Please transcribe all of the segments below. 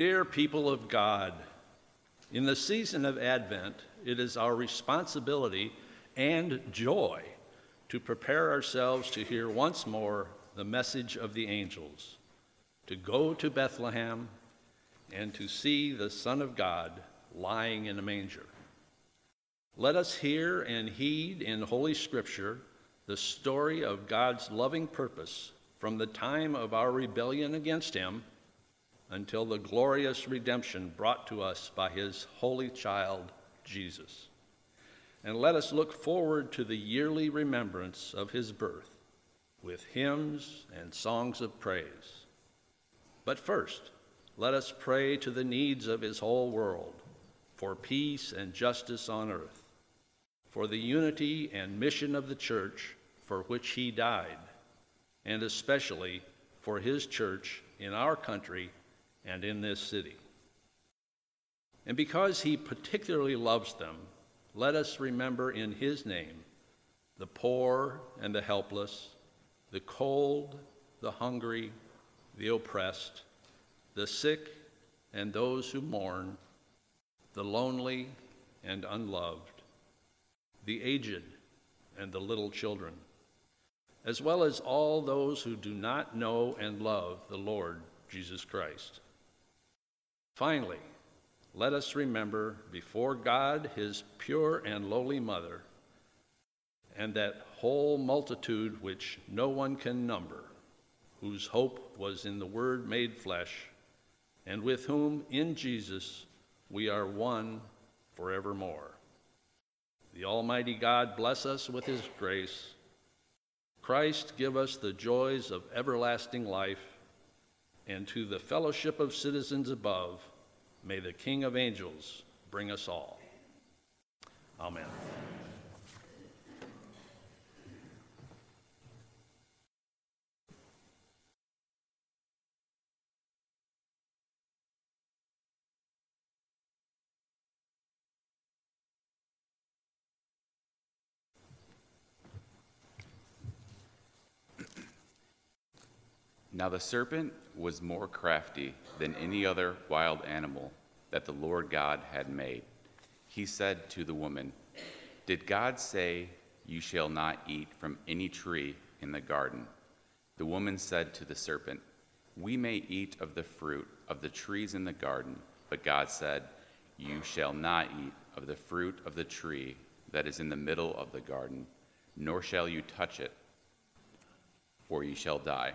Dear people of God, in the season of Advent, it is our responsibility and joy to prepare ourselves to hear once more the message of the angels, to go to Bethlehem and to see the Son of God lying in a manger. Let us hear and heed in Holy Scripture the story of God's loving purpose from the time of our rebellion against Him until the glorious redemption brought to us by His holy child, Jesus. And let us look forward to the yearly remembrance of His birth with hymns and songs of praise. But first, let us pray to the needs of His whole world for peace and justice on earth, for the unity and mission of the church for which he died, and especially for his church in our country and in this city. And because he particularly loves them, let us remember in his name the poor and the helpless, the cold, the hungry, the oppressed, the sick and those who mourn, the lonely and unloved, the aged and the little children as well as all those who do not know and love the Lord Jesus Christ. Finally, let us remember before God his pure and lowly mother, and that whole multitude which no one can number, whose hope was in the Word made flesh, and with whom in Jesus we are one forevermore. The Almighty God bless us with his grace Christ give us the joys of everlasting life, and to the fellowship of citizens above, may the King of angels bring us all. Amen. Now the serpent was more crafty than any other wild animal that the Lord God had made. He said to the woman, Did God say, You shall not eat from any tree in the garden? The woman said to the serpent, We may eat of the fruit of the trees in the garden, but God said, You shall not eat of the fruit of the tree that is in the middle of the garden, nor shall you touch it, or you shall die.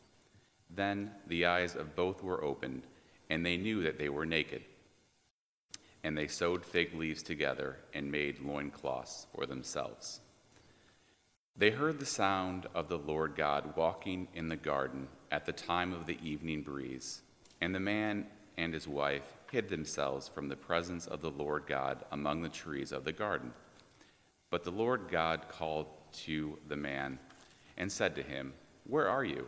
Then the eyes of both were opened, and they knew that they were naked. And they sewed fig leaves together and made loincloths for themselves. They heard the sound of the Lord God walking in the garden at the time of the evening breeze, and the man and his wife hid themselves from the presence of the Lord God among the trees of the garden. But the Lord God called to the man and said to him, Where are you?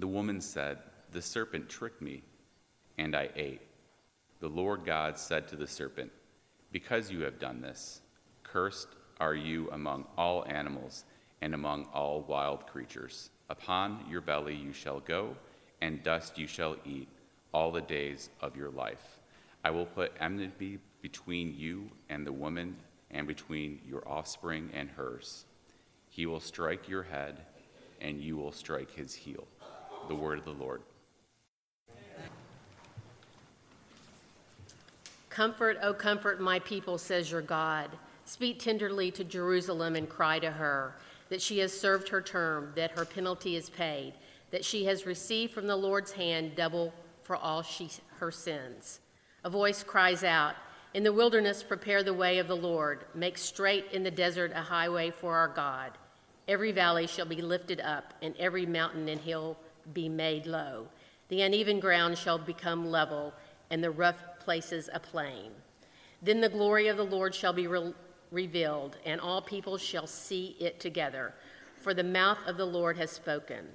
The woman said, The serpent tricked me, and I ate. The Lord God said to the serpent, Because you have done this, cursed are you among all animals and among all wild creatures. Upon your belly you shall go, and dust you shall eat all the days of your life. I will put enmity between you and the woman, and between your offspring and hers. He will strike your head, and you will strike his heel the word of the Lord. Comfort, O comfort my people, says your God. Speak tenderly to Jerusalem and cry to her that she has served her term, that her penalty is paid, that she has received from the Lord's hand double for all she, her sins. A voice cries out, In the wilderness, prepare the way of the Lord. Make straight in the desert a highway for our God. Every valley shall be lifted up, and every mountain and hill be made low. The uneven ground shall become level, and the rough places a plain. Then the glory of the Lord shall be re- revealed, and all people shall see it together, for the mouth of the Lord has spoken.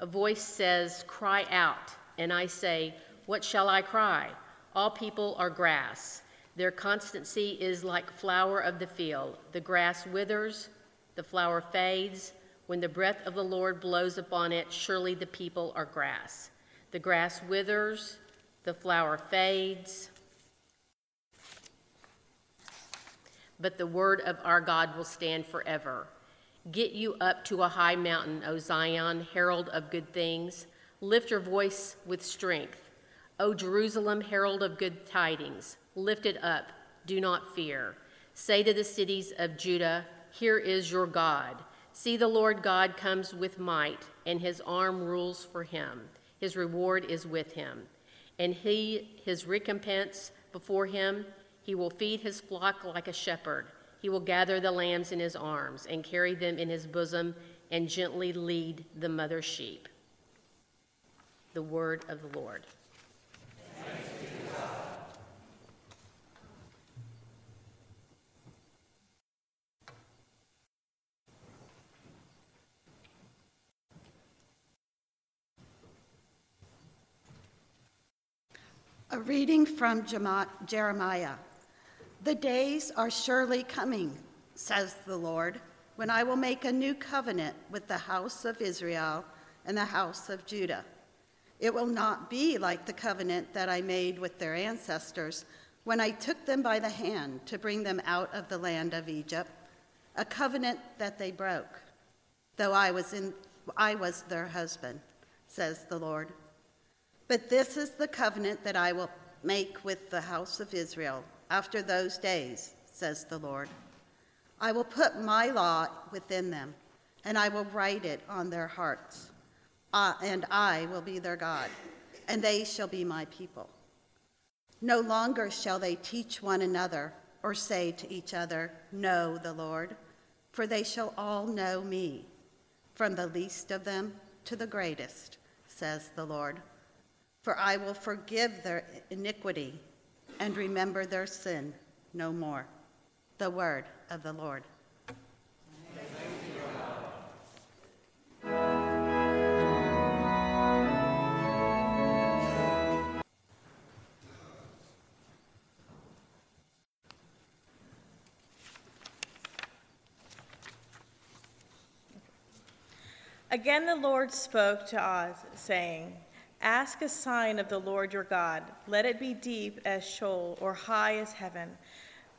A voice says, Cry out, and I say, What shall I cry? All people are grass. Their constancy is like flower of the field. The grass withers, the flower fades. When the breath of the Lord blows upon it, surely the people are grass. The grass withers, the flower fades, but the word of our God will stand forever. Get you up to a high mountain, O Zion, herald of good things. Lift your voice with strength. O Jerusalem, herald of good tidings, lift it up, do not fear. Say to the cities of Judah, Here is your God. See, the Lord God comes with might, and his arm rules for him. His reward is with him. And he, his recompense before him, he will feed his flock like a shepherd. He will gather the lambs in his arms and carry them in his bosom and gently lead the mother sheep. The word of the Lord. A reading from Jeremiah. The days are surely coming, says the Lord, when I will make a new covenant with the house of Israel and the house of Judah. It will not be like the covenant that I made with their ancestors when I took them by the hand to bring them out of the land of Egypt, a covenant that they broke, though I was, in, I was their husband, says the Lord. But this is the covenant that I will make with the house of Israel after those days, says the Lord. I will put my law within them, and I will write it on their hearts. Uh, and I will be their God, and they shall be my people. No longer shall they teach one another or say to each other, Know the Lord, for they shall all know me, from the least of them to the greatest, says the Lord. For I will forgive their iniquity and remember their sin no more. The word of the Lord. Again, the Lord spoke to Ahaz, saying, Ask a sign of the Lord your God. Let it be deep as Sheol or high as heaven.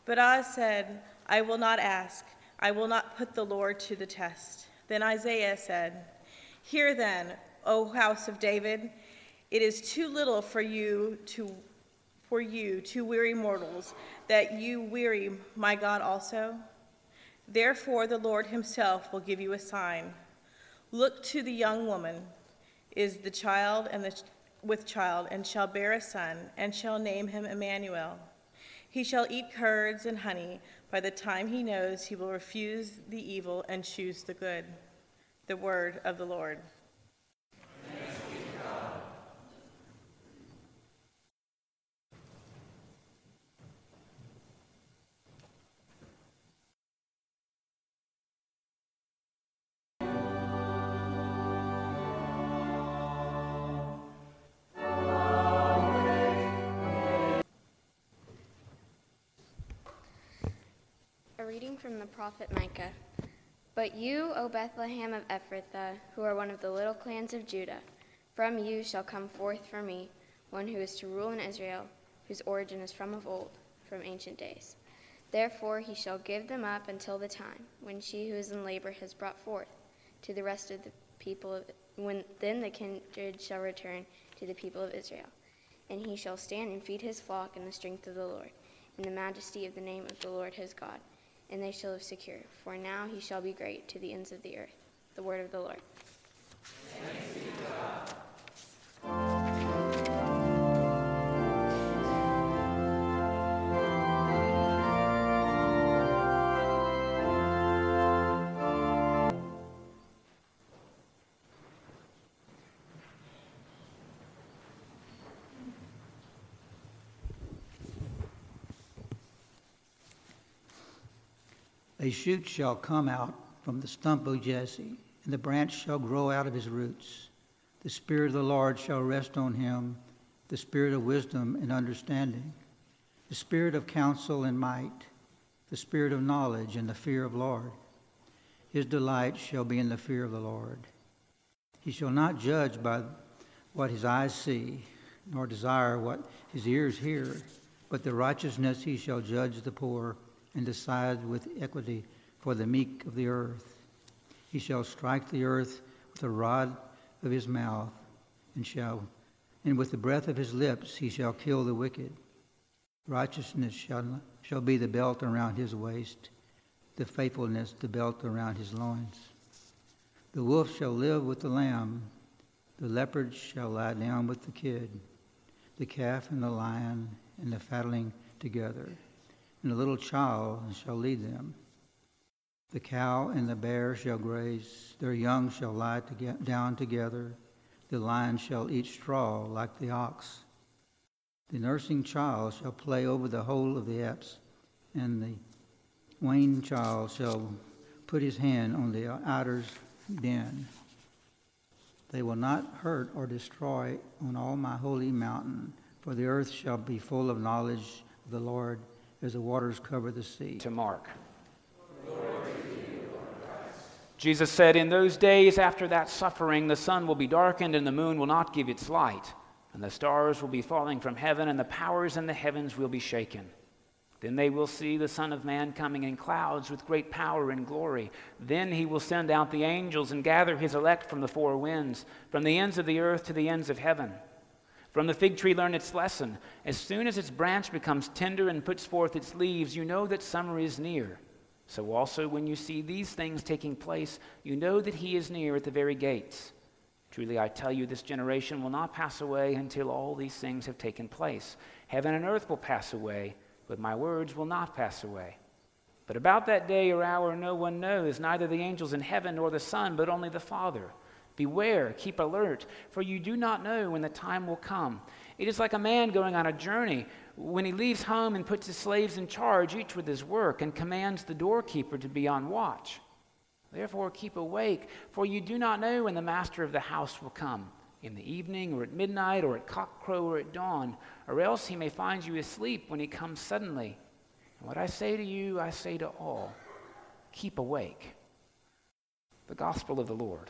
But Ahaz said, I will not ask. I will not put the Lord to the test. Then Isaiah said, Hear then, O house of David, it is too little for you to for you, two weary mortals, that you weary my God also. Therefore the Lord himself will give you a sign. Look to the young woman is the child and the with child and shall bear a son and shall name him Emmanuel. He shall eat curds and honey by the time he knows he will refuse the evil and choose the good. The word of the Lord. Reading from the prophet Micah. But you, O Bethlehem of Ephrathah, who are one of the little clans of Judah, from you shall come forth for me one who is to rule in Israel, whose origin is from of old, from ancient days. Therefore he shall give them up until the time when she who is in labor has brought forth to the rest of the people of when then the kindred shall return to the people of Israel. And he shall stand and feed his flock in the strength of the Lord in the majesty of the name of the Lord his God, and they shall live secure. For now he shall be great to the ends of the earth. The word of the Lord. A shoot shall come out from the stump of Jesse, and the branch shall grow out of his roots. The Spirit of the Lord shall rest on him, the Spirit of wisdom and understanding, the Spirit of counsel and might, the Spirit of knowledge and the fear of Lord. His delight shall be in the fear of the Lord. He shall not judge by what his eyes see, nor desire what his ears hear, but the righteousness he shall judge the poor and decide with equity for the meek of the earth. He shall strike the earth with the rod of his mouth, and shall, and with the breath of his lips he shall kill the wicked. Righteousness shall, shall be the belt around his waist, the faithfulness the belt around his loins. The wolf shall live with the lamb, the leopard shall lie down with the kid, the calf and the lion and the fatling together and a little child shall lead them. The cow and the bear shall graze, their young shall lie to down together, the lion shall eat straw like the ox. The nursing child shall play over the hole of the asp, and the weaned child shall put his hand on the adder's den. They will not hurt or destroy on all my holy mountain, for the earth shall be full of knowledge of the Lord as the waters cover the sea. To Mark. Jesus said, In those days after that suffering, the sun will be darkened and the moon will not give its light, and the stars will be falling from heaven, and the powers in the heavens will be shaken. Then they will see the Son of Man coming in clouds with great power and glory. Then he will send out the angels and gather his elect from the four winds, from the ends of the earth to the ends of heaven. From the fig tree, learn its lesson. As soon as its branch becomes tender and puts forth its leaves, you know that summer is near. So also, when you see these things taking place, you know that he is near at the very gates. Truly, I tell you, this generation will not pass away until all these things have taken place. Heaven and earth will pass away, but my words will not pass away. But about that day or hour, no one knows, neither the angels in heaven nor the Son, but only the Father. Beware, keep alert, for you do not know when the time will come. It is like a man going on a journey when he leaves home and puts his slaves in charge, each with his work, and commands the doorkeeper to be on watch. Therefore, keep awake, for you do not know when the master of the house will come in the evening, or at midnight, or at cockcrow, or at dawn, or else he may find you asleep when he comes suddenly. And what I say to you, I say to all keep awake. The Gospel of the Lord.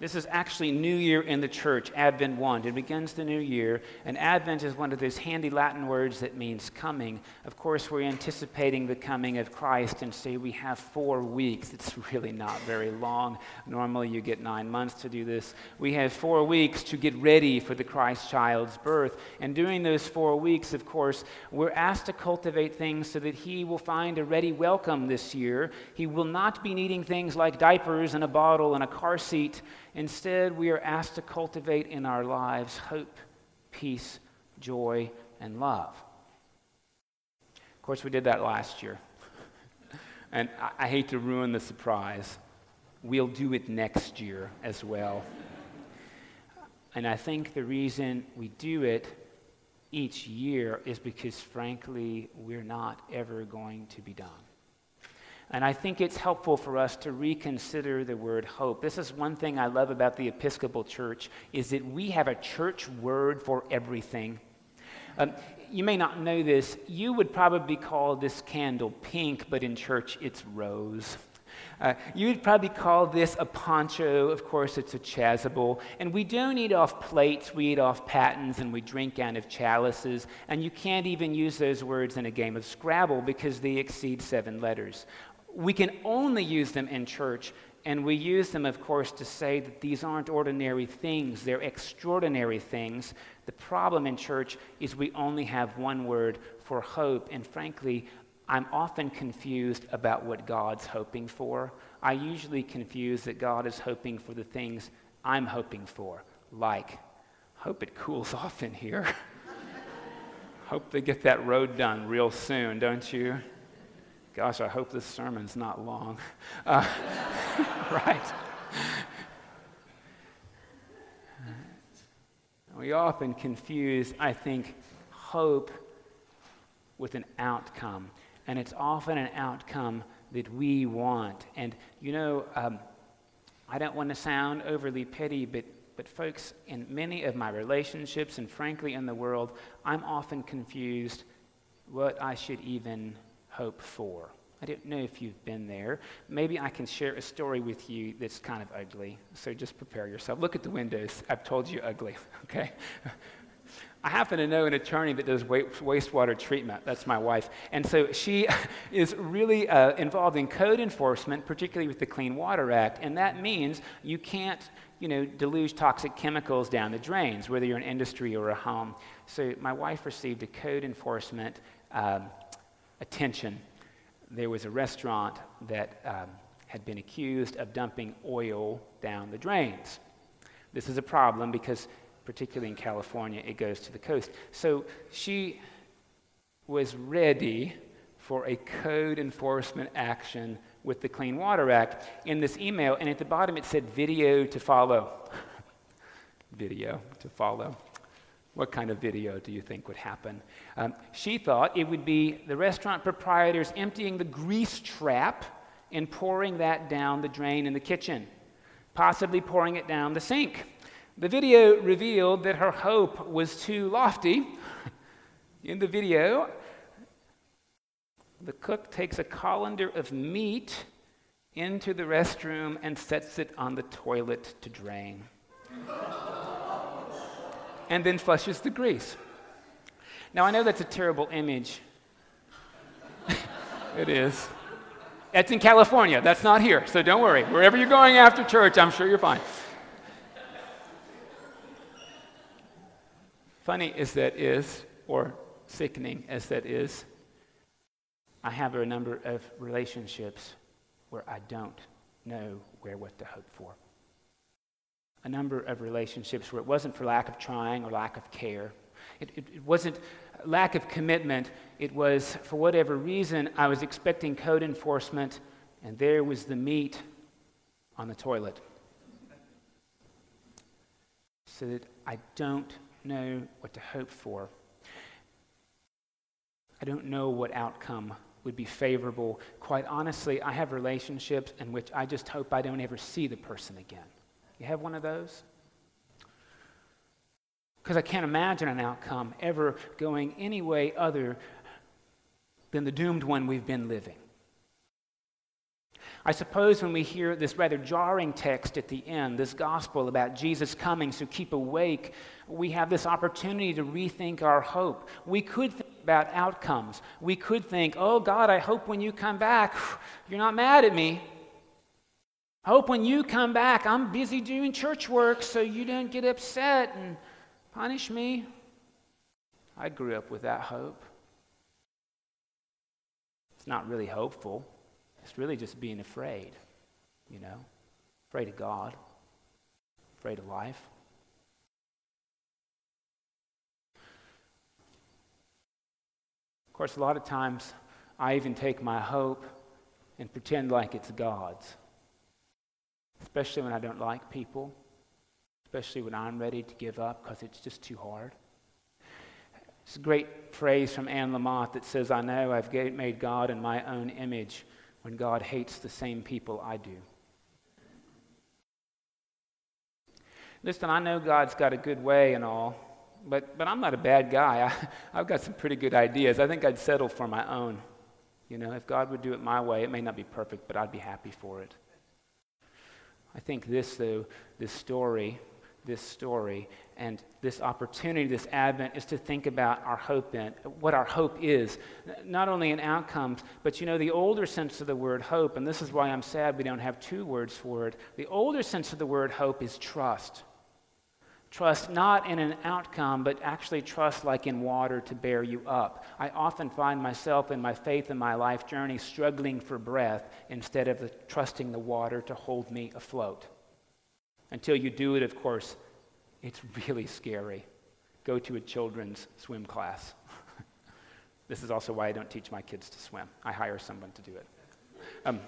This is actually New Year in the church, Advent 1. It begins the new year, and Advent is one of those handy Latin words that means coming. Of course, we're anticipating the coming of Christ, and say we have four weeks. It's really not very long. Normally, you get nine months to do this. We have four weeks to get ready for the Christ child's birth. And during those four weeks, of course, we're asked to cultivate things so that He will find a ready welcome this year. He will not be needing things like diapers and a bottle and a car seat Instead, we are asked to cultivate in our lives hope, peace, joy, and love. Of course, we did that last year. and I, I hate to ruin the surprise. We'll do it next year as well. And I think the reason we do it each year is because, frankly, we're not ever going to be done. And I think it's helpful for us to reconsider the word hope. This is one thing I love about the Episcopal Church is that we have a church word for everything. Um, you may not know this. You would probably call this candle pink, but in church it's rose. Uh, you would probably call this a poncho. Of course, it's a chasuble. And we don't eat off plates, we eat off patens, and we drink out of chalices. And you can't even use those words in a game of Scrabble because they exceed seven letters. We can only use them in church and we use them, of course, to say that these aren't ordinary things, they're extraordinary things. The problem in church is we only have one word for hope, and frankly, I'm often confused about what God's hoping for. I usually confuse that God is hoping for the things I'm hoping for, like, hope it cools off in here. hope they get that road done real soon, don't you? Gosh, I hope this sermon's not long. Uh, right? We often confuse, I think, hope with an outcome. And it's often an outcome that we want. And, you know, um, I don't want to sound overly petty, but, but, folks, in many of my relationships and frankly in the world, I'm often confused what I should even hope for. I don't know if you've been there. Maybe I can share a story with you that's kind of ugly. So just prepare yourself. Look at the windows. I've told you ugly, okay? I happen to know an attorney that does wastewater treatment. That's my wife. And so she is really uh, involved in code enforcement, particularly with the Clean Water Act. And that means you can't, you know, deluge toxic chemicals down the drains, whether you're an industry or a home. So my wife received a code enforcement um, attention there was a restaurant that um, had been accused of dumping oil down the drains. This is a problem because, particularly in California, it goes to the coast. So she was ready for a code enforcement action with the Clean Water Act in this email, and at the bottom it said video to follow. video to follow. What kind of video do you think would happen? Um, she thought it would be the restaurant proprietors emptying the grease trap and pouring that down the drain in the kitchen, possibly pouring it down the sink. The video revealed that her hope was too lofty. in the video, the cook takes a colander of meat into the restroom and sets it on the toilet to drain and then flushes the grease. Now, I know that's a terrible image. it is. That's in California. That's not here. So don't worry. Wherever you're going after church, I'm sure you're fine. Funny as that is, or sickening as that is, I have a number of relationships where I don't know where what to hope for a number of relationships where it wasn't for lack of trying or lack of care. It, it, it, wasn't lack of commitment. It was, for whatever reason, I was expecting code enforcement, and there was the meat on the toilet. So that I don't know what to hope for. I don't know what outcome would be favorable. Quite honestly, I have relationships in which I just hope I don't ever see the person again. You have one of those? Because I can't imagine an outcome ever going any way other than the doomed one we've been living. I suppose when we hear this rather jarring text at the end, this gospel about Jesus coming, so keep awake, we have this opportunity to rethink our hope. We could think about outcomes. We could think, oh God, I hope when you come back, you're not mad at me. Hope when you come back, I'm busy doing church work so you don't get upset and punish me. I grew up with that hope. It's not really hopeful, it's really just being afraid, you know, afraid of God, afraid of life. Of course, a lot of times I even take my hope and pretend like it's God's especially when I don't like people, especially when I'm ready to give up because it's just too hard. It's a great phrase from Anne Lamott that says, I know I've made God in my own image when God hates the same people I do. Listen, I know God's got a good way and all, but, but I'm not a bad guy. I, I've got some pretty good ideas. I think I'd settle for my own. You know, if God would do it my way, it may not be perfect, but I'd be happy for it. I think this, though, this story, this story, and this opportunity, this Advent, is to think about our hope in, what our hope is. Not only in outcomes, but you know, the older sense of the word hope, and this is why I'm sad we don't have two words for it. The older sense of the word hope is trust. Trust not in an outcome, but actually trust like in water to bear you up. I often find myself in my faith and my life journey struggling for breath instead of the, trusting the water to hold me afloat. Until you do it, of course, it's really scary. Go to a children's swim class. this is also why I don't teach my kids to swim. I hire someone to do it. Um,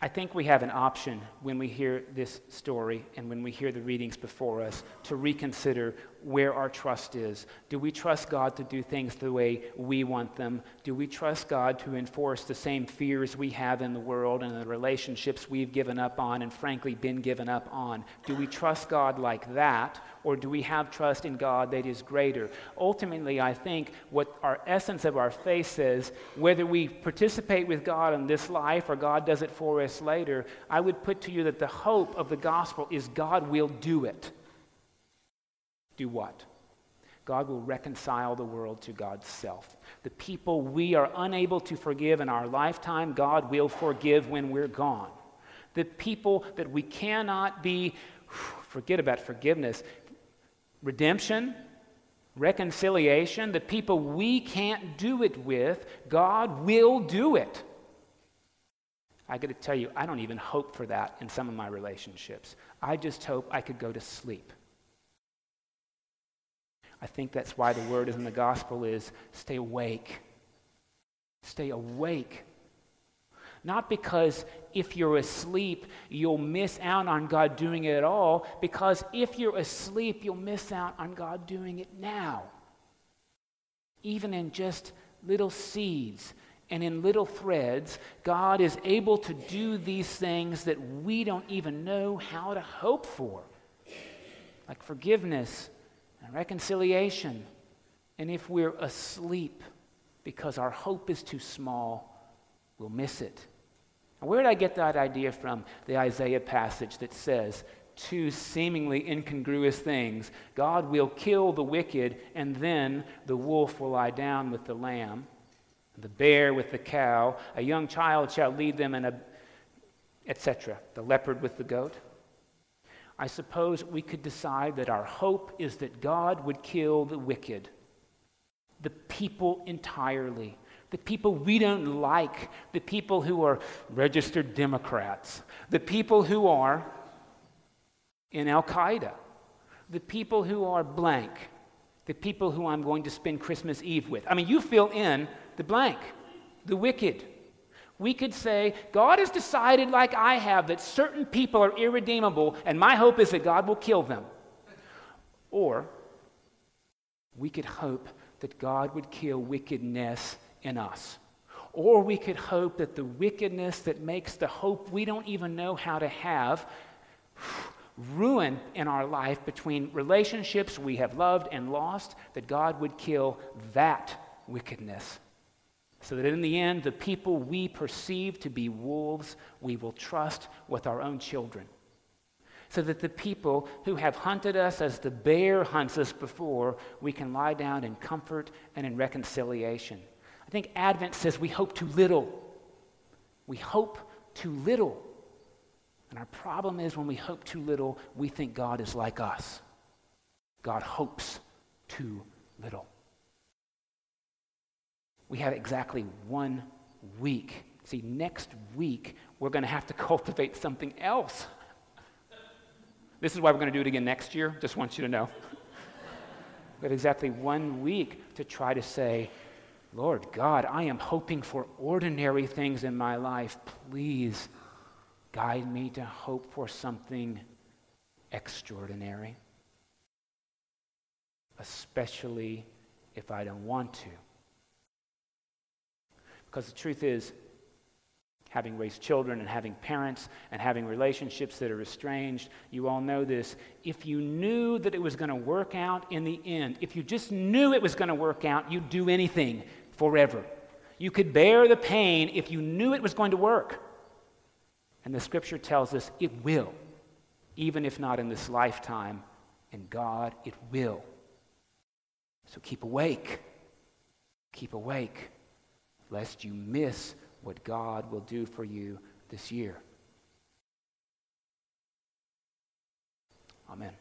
I think we have an option when we hear this story and when we hear the readings before us to reconsider where our trust is. Do we trust God to do things the way we want them? Do we trust God to enforce the same fears we have in the world and the relationships we've given up on and frankly been given up on? Do we trust God like that? Or do we have trust in God that is greater? Ultimately, I think what our essence of our faith says, whether we participate with God in this life or God does it for us later, I would put to you that the hope of the gospel is God will do it do what? God will reconcile the world to God's self. The people we are unable to forgive in our lifetime, God will forgive when we're gone. The people that we cannot be, forget about forgiveness, redemption, reconciliation, the people we can't do it with, God will do it. I got to tell you, I don't even hope for that in some of my relationships. I just hope I could go to sleep I think that's why the word in the gospel is stay awake. Stay awake. Not because if you're asleep, you'll miss out on God doing it at all, because if you're asleep, you'll miss out on God doing it now. Even in just little seeds and in little threads, God is able to do these things that we don't even know how to hope for, like forgiveness and reconciliation. And if we're asleep because our hope is too small, we'll miss it. Where did I get that idea from? The Isaiah passage that says, two seemingly incongruous things God will kill the wicked, and then the wolf will lie down with the lamb, the bear with the cow, a young child shall lead them, and etc. The leopard with the goat. I suppose we could decide that our hope is that God would kill the wicked, the people entirely, the people we don't like, the people who are registered Democrats, the people who are in Al Qaeda, the people who are blank, the people who I'm going to spend Christmas Eve with. I mean, you fill in the blank, the wicked we could say, God has decided, like I have, that certain people are irredeemable, and my hope is that God will kill them. Or we could hope that God would kill wickedness in us. Or we could hope that the wickedness that makes the hope we don't even know how to have ruin in our life between relationships we have loved and lost, that God would kill that wickedness so that in the end, the people we perceive to be wolves, we will trust with our own children. So that the people who have hunted us as the bear hunts us before, we can lie down in comfort and in reconciliation. I think Advent says we hope too little. We hope too little. And our problem is when we hope too little, we think God is like us. God hopes too little we have exactly one week. See, next week, we're going to have to cultivate something else. This is why we're going to do it again next year. Just want you to know. we have exactly one week to try to say, Lord God, I am hoping for ordinary things in my life. Please guide me to hope for something extraordinary, especially if I don't want to. Because the truth is, having raised children and having parents and having relationships that are estranged, you all know this. If you knew that it was going to work out in the end, if you just knew it was going to work out, you'd do anything. forever. You could bear the pain if you knew it was going to work. And the scripture tells us it will, even if not in this lifetime. And God, it will. So keep awake. Keep awake, lest you miss what God will do for you this year. Amen.